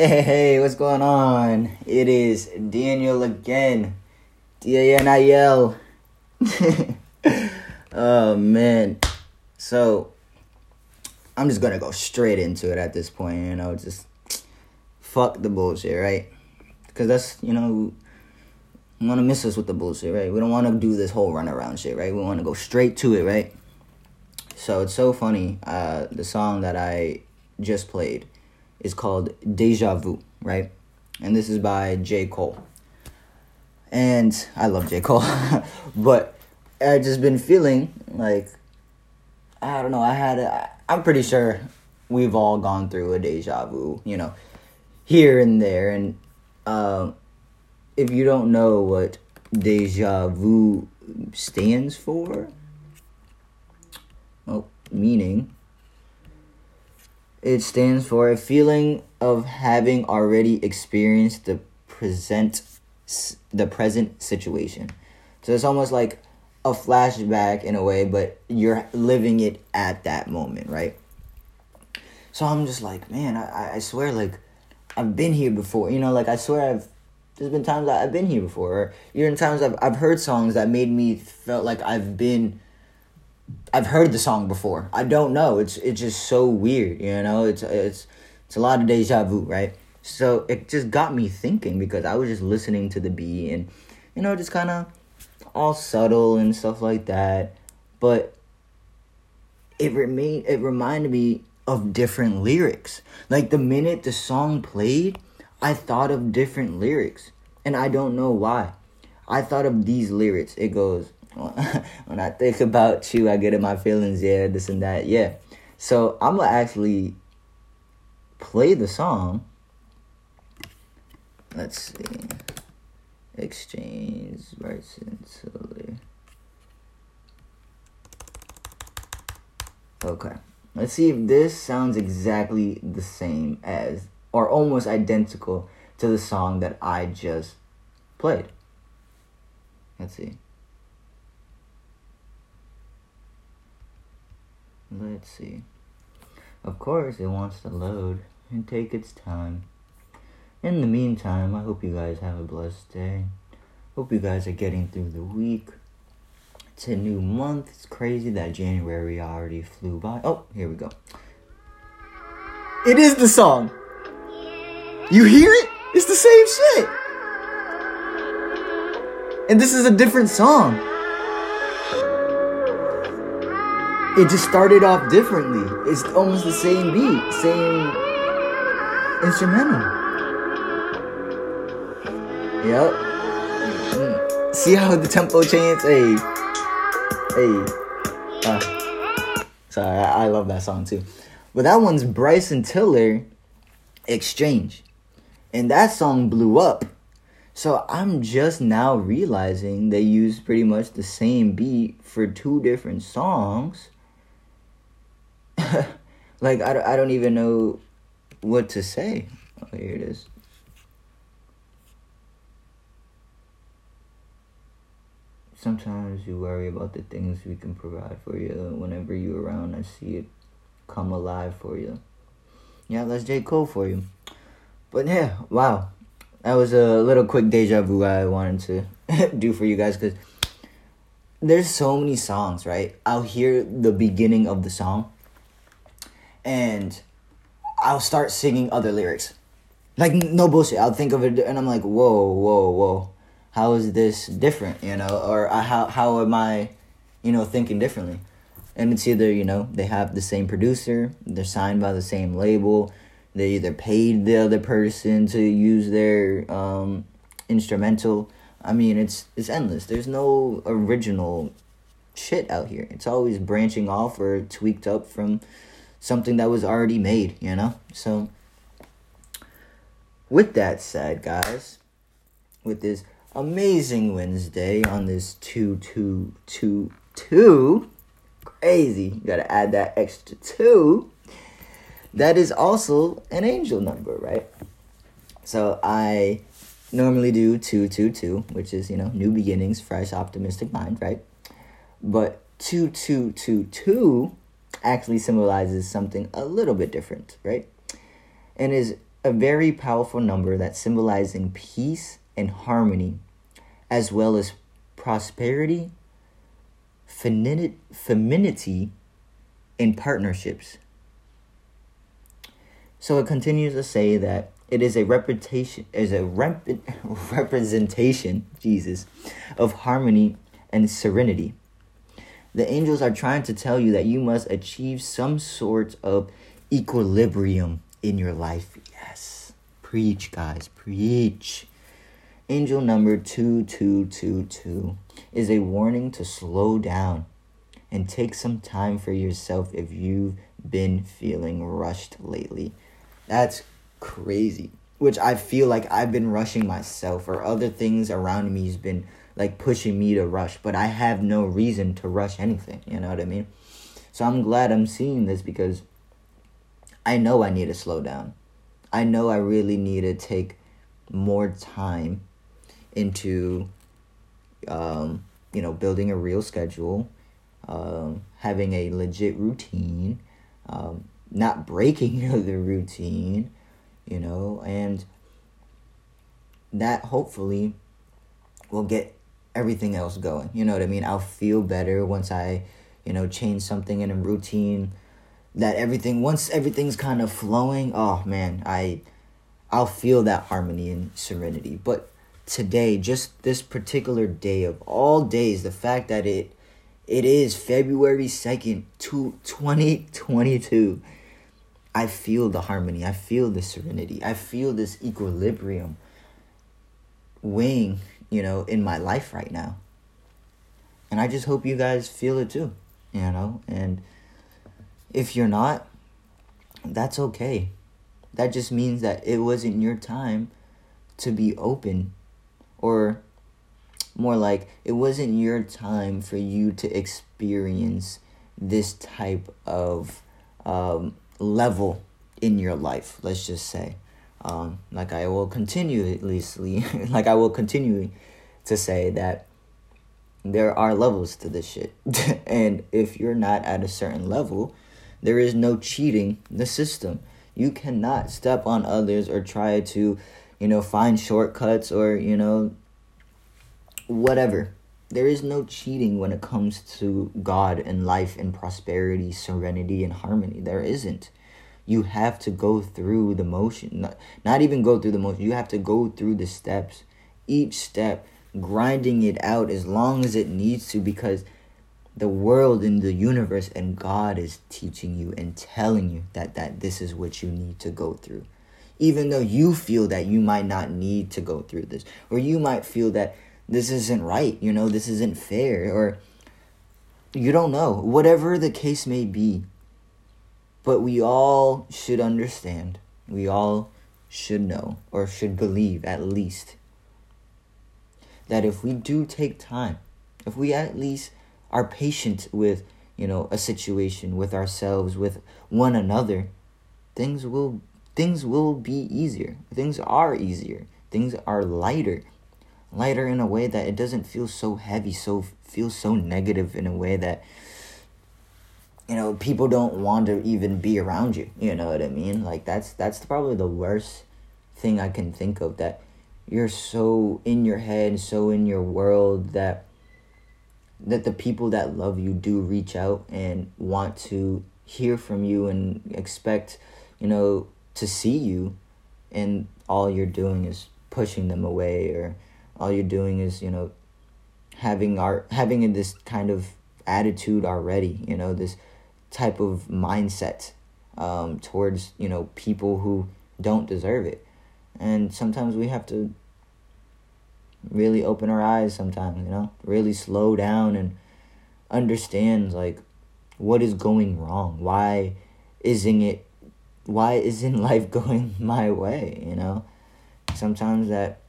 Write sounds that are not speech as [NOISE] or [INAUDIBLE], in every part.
Hey, what's going on? It is Daniel again. D A N I L. [LAUGHS] Oh, man. So, I'm just gonna go straight into it at this point, you know, just fuck the bullshit, right? Because that's, you know, we wanna miss us with the bullshit, right? We don't wanna do this whole runaround shit, right? We wanna go straight to it, right? So, it's so funny. Uh, the song that I just played is called Deja Vu, right? And this is by J. Cole. And I love J. Cole, [LAUGHS] but I've just been feeling like I don't know. I had a, I'm pretty sure we've all gone through a deja vu, you know, here and there. And um, if you don't know what deja vu stands for, well, meaning it stands for a feeling of having already experienced the present the present situation. So it's almost like a flashback in a way, but you're living it at that moment, right? So I'm just like, man, I, I swear, like, I've been here before. You know, like, I swear I've, there's been times I've been here before. Or even times I've, I've heard songs that made me felt like I've been, I've heard the song before. I don't know. It's, it's just so weird, you know? It's, it's, it's a lot of deja vu, right? So it just got me thinking because I was just listening to the beat and, you know, just kind of all subtle and stuff like that. But it remained it reminded me of different lyrics. Like the minute the song played, I thought of different lyrics. And I don't know why. I thought of these lyrics. It goes, [LAUGHS] when I think about you, I get in my feelings, yeah, this and that, yeah. So I'm gonna actually play the song. Let's see exchange rights into Okay. Let's see if this sounds exactly the same as or almost identical to the song that I just played. Let's see. Let's see. Of course, it wants to load and take its time. In the meantime, I hope you guys have a blessed day. Hope you guys are getting through the week. It's a new month. It's crazy that January already flew by. Oh, here we go. It is the song. You hear it? It's the same shit. And this is a different song. It just started off differently. It's almost the same beat, same instrumental. Yep. Mm. See how the tempo changes? Hey. Hey. Uh, sorry, I, I love that song too. But that one's Bryson Tiller Exchange. And that song blew up. So I'm just now realizing they use pretty much the same beat for two different songs. [LAUGHS] like, I, I don't even know what to say. Oh, here it is. sometimes you worry about the things we can provide for you. Whenever you're around, I see it come alive for you. Yeah, that's J. Cole for you. But yeah, wow. That was a little quick deja vu I wanted to [LAUGHS] do for you guys because there's so many songs, right? I'll hear the beginning of the song and I'll start singing other lyrics. Like, no bullshit. I'll think of it and I'm like, whoa, whoa, whoa. How is this different you know? Or uh, how how am i you know thinking differently? And it's either you know they have the same producer they're signed by the same label they either paid the other person to use their um, instrumental. I mean it's it's endless. There's no original shit out here. It's always branching off or tweaked up from something that was already made you know so with that said guys with this amazing Wednesday on this 2222. Crazy. You gotta add that extra two. That is also an angel number, right? So I normally do 222, which is, you know, new beginnings, fresh, optimistic mind, right? But 2222 actually symbolizes something a little bit different, right? And is a very powerful number that symbolizing peace and harmony as well as prosperity, femininity, and partnerships. So it continues to say that it is a reputation is a rep, [LAUGHS] representation, Jesus, of harmony and serenity. The angels are trying to tell you that you must achieve some sort of equilibrium in your life. Yes. Preach, guys, preach. Angel number 2222 is a warning to slow down and take some time for yourself if you've been feeling rushed lately. That's crazy. Which I feel like I've been rushing myself or other things around me has been like pushing me to rush, but I have no reason to rush anything, you know what I mean? So I'm glad I'm seeing this because I know I need to slow down. I know I really need to take more time into um, you know building a real schedule um, having a legit routine um, not breaking [LAUGHS] the routine you know and that hopefully will get everything else going you know what i mean i'll feel better once i you know change something in a routine that everything once everything's kind of flowing oh man i i'll feel that harmony and serenity but today, just this particular day of all days, the fact that it it is February 2nd, 2022. I feel the harmony. I feel the serenity. I feel this equilibrium weighing, you know, in my life right now. And I just hope you guys feel it too, you know? And if you're not, that's okay. That just means that it wasn't your time to be open or more like it wasn't your time for you to experience this type of um, level in your life let's just say um, like i will continuously [LAUGHS] like i will continue to say that there are levels to this shit [LAUGHS] and if you're not at a certain level there is no cheating the system you cannot step on others or try to you know, find shortcuts or, you know, whatever. There is no cheating when it comes to God and life and prosperity, serenity and harmony. There isn't. You have to go through the motion. Not, not even go through the motion. You have to go through the steps. Each step, grinding it out as long as it needs to because the world and the universe and God is teaching you and telling you that, that this is what you need to go through even though you feel that you might not need to go through this, or you might feel that this isn't right, you know, this isn't fair, or you don't know, whatever the case may be. But we all should understand, we all should know, or should believe at least, that if we do take time, if we at least are patient with, you know, a situation, with ourselves, with one another, things will things will be easier. Things are easier. Things are lighter. Lighter in a way that it doesn't feel so heavy, so feels so negative in a way that you know, people don't want to even be around you. You know what I mean? Like that's that's probably the worst thing I can think of that you're so in your head, so in your world that that the people that love you do reach out and want to hear from you and expect, you know, to see you and all you're doing is pushing them away or all you're doing is you know having our having this kind of attitude already you know this type of mindset um, towards you know people who don't deserve it and sometimes we have to really open our eyes sometimes you know really slow down and understand like what is going wrong why isn't it why isn't [LAUGHS] life going [LAUGHS] my way, you know? Sometimes that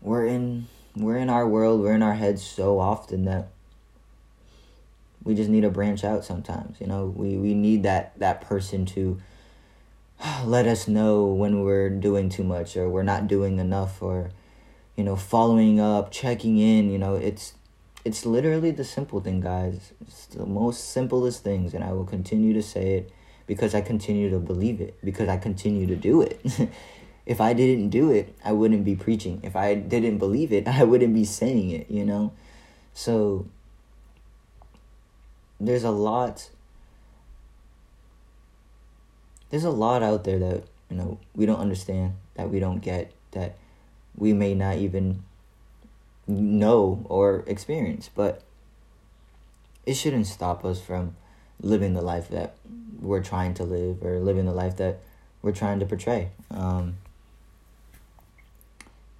we're in we're in our world, we're in our heads so often that we just need to branch out sometimes, you know? We we need that that person to [SIGHS] let us know when we're doing too much or we're not doing enough or you know, following up, checking in, you know, it's it's literally the simple thing, guys. It's the most simplest things and I will continue to say it because I continue to believe it, because I continue to do it. [LAUGHS] if I didn't do it, I wouldn't be preaching. If I didn't believe it, [LAUGHS] I wouldn't be saying it, you know? So there's a lot there's a lot out there that, you know, we don't understand, that we don't get, that we may not even know or experience, but it shouldn't stop us from living the life that we're trying to live or living the life that we're trying to portray. Um,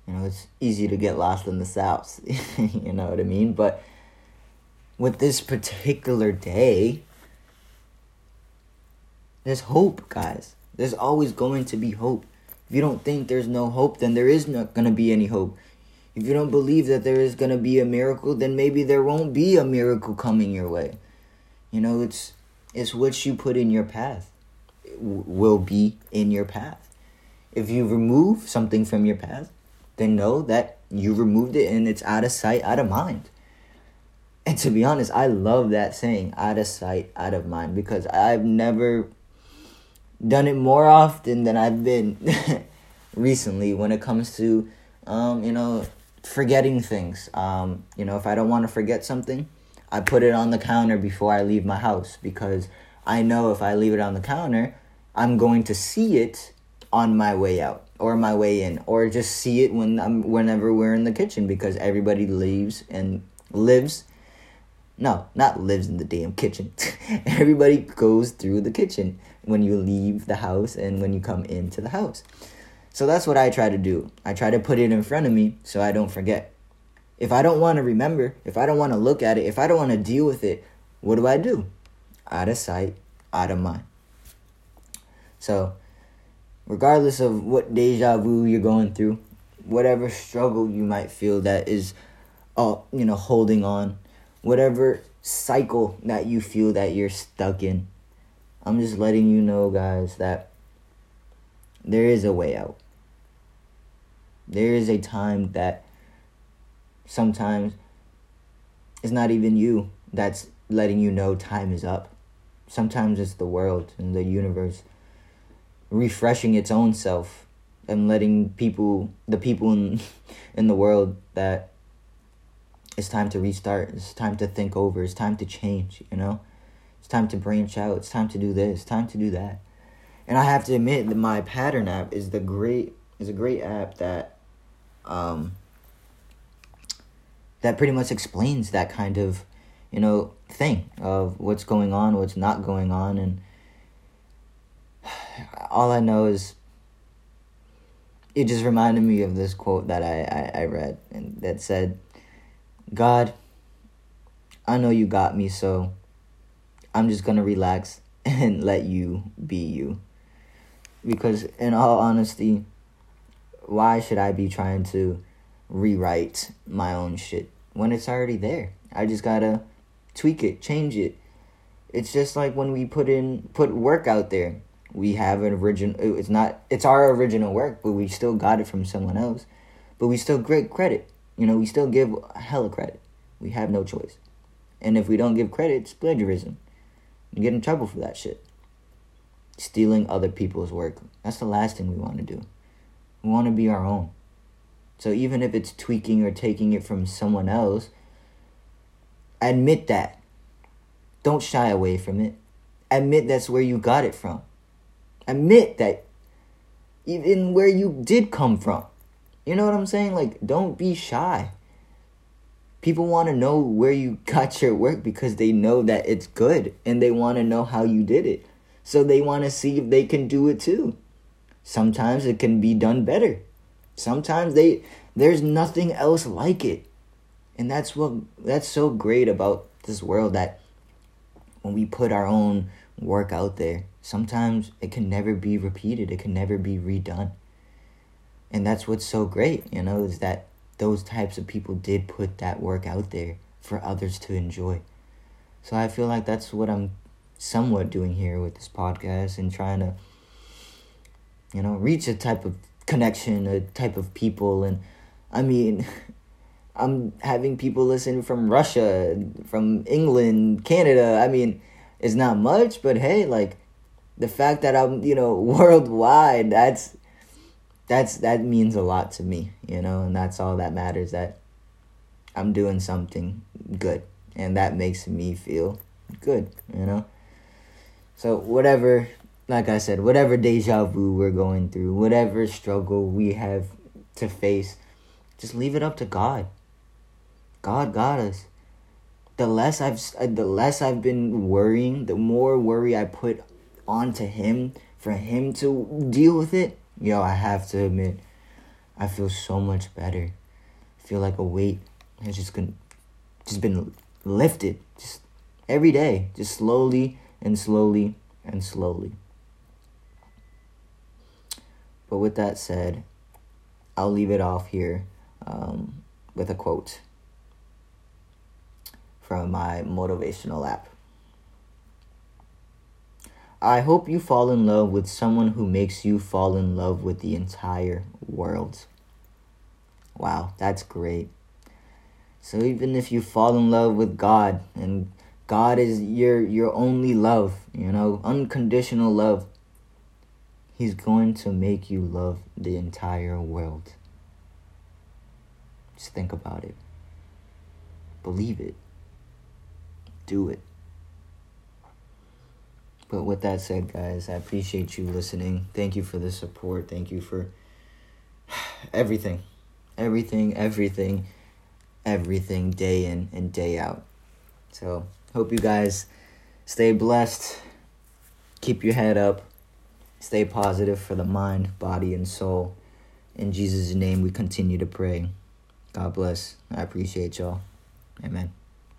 you know, it's easy to get lost in the South. [LAUGHS] you know what I mean? But with this particular day, there's hope, guys. There's always going to be hope. If you don't think there's no hope, then there is not going to be any hope. If you don't believe that there is going to be a miracle, then maybe there won't be a miracle coming your way. You know, it's it's what you put in your path will be in your path. If you remove something from your path, then know that you removed it and it's out of sight, out of mind. And to be honest, I love that saying, out of sight, out of mind, because I've never done it more often than I've been [LAUGHS] recently when it comes to, um, you know, forgetting things. Um, you know, if I don't want to forget something, I put it on the counter before I leave my house because I know if I leave it on the counter, I'm going to see it on my way out or my way in or just see it when I'm whenever we're in the kitchen because everybody leaves and lives no, not lives in the damn kitchen. [LAUGHS] Everybody goes through the kitchen when you leave the house and when you come into the house. So that's what I try to do. I try to put it in front of me so I don't forget. If I don't want to remember, if I don't want to look at it, if I don't want to deal with it, what do I do? Out of sight, out of mind. So, regardless of what deja vu you're going through, whatever struggle you might feel that is, uh, you know, holding on, whatever cycle that you feel that you're stuck in, I'm just letting you know, guys, that there is a way out. There is a time that sometimes it's not even you that's letting you know time is up. Sometimes it's the world and the universe refreshing its own self and letting people the people in [LAUGHS] in the world that it's time to restart. It's time to think over. It's time to change, you know? It's time to branch out. It's time to do this. It's time to do that. And I have to admit that my pattern app is the great is a great app that um that pretty much explains that kind of, you know, thing of what's going on, what's not going on and [SIGHS] all I know is it just reminded me of this quote that I, I, I read and that said God, I know you got me, so I'm just gonna relax [LAUGHS] and let you be you. Because, in all honesty, why should I be trying to rewrite my own shit when it's already there? I just gotta tweak it, change it. It's just like when we put in put work out there. We have an original. It's not. It's our original work, but we still got it from someone else. But we still great credit. You know, we still give a hell hella credit. We have no choice. And if we don't give credit, it's plagiarism. You get in trouble for that shit. Stealing other people's work. That's the last thing we want to do. We want to be our own. So even if it's tweaking or taking it from someone else, admit that. Don't shy away from it. Admit that's where you got it from. Admit that even where you did come from. You know what I'm saying? Like, don't be shy. People want to know where you got your work because they know that it's good and they want to know how you did it. So they want to see if they can do it too. Sometimes it can be done better. Sometimes they there's nothing else like it. And that's what that's so great about this world that when we put our own work out there, sometimes it can never be repeated. It can never be redone and that's what's so great you know is that those types of people did put that work out there for others to enjoy. So i feel like that's what i'm somewhat doing here with this podcast and trying to you know reach a type of connection a type of people. And i mean [LAUGHS] i'm having people listen from russia from england canada. I mean it's not much but hey like the fact that I'm, you know, [LAUGHS] worldwide, that's that's that means a lot to me, you know, and that's all that matters that I'm doing something good and that makes me feel good, you know. So whatever like I said, whatever deja vu we're going through, whatever struggle we have to face, just leave it up to God. God got us. The less I've uh, the less I've been worrying, the more worry I put onto him for him to deal with it. Yo, I have to admit, I feel so much better. I feel like a weight has just been just been lifted just every day, just slowly and slowly and slowly. But with that said, I'll leave it off here um, with a quote from my motivational app. I hope you fall in love with someone who makes you fall in love with the entire world. Wow, that's great. So even if you fall in love with God and God is your your only love, you know, unconditional love, he's going to make you love the entire world. Just think about it. Believe it. Do it. But with that said, guys, I appreciate you listening. Thank you for the support. Thank you for [SIGHS] everything. Everything, everything, everything, day in and day out. So, hope you guys stay blessed. Keep your head up. Stay positive for the mind, body, and soul. In Jesus' name, we continue to pray. God bless. I appreciate y'all. Amen.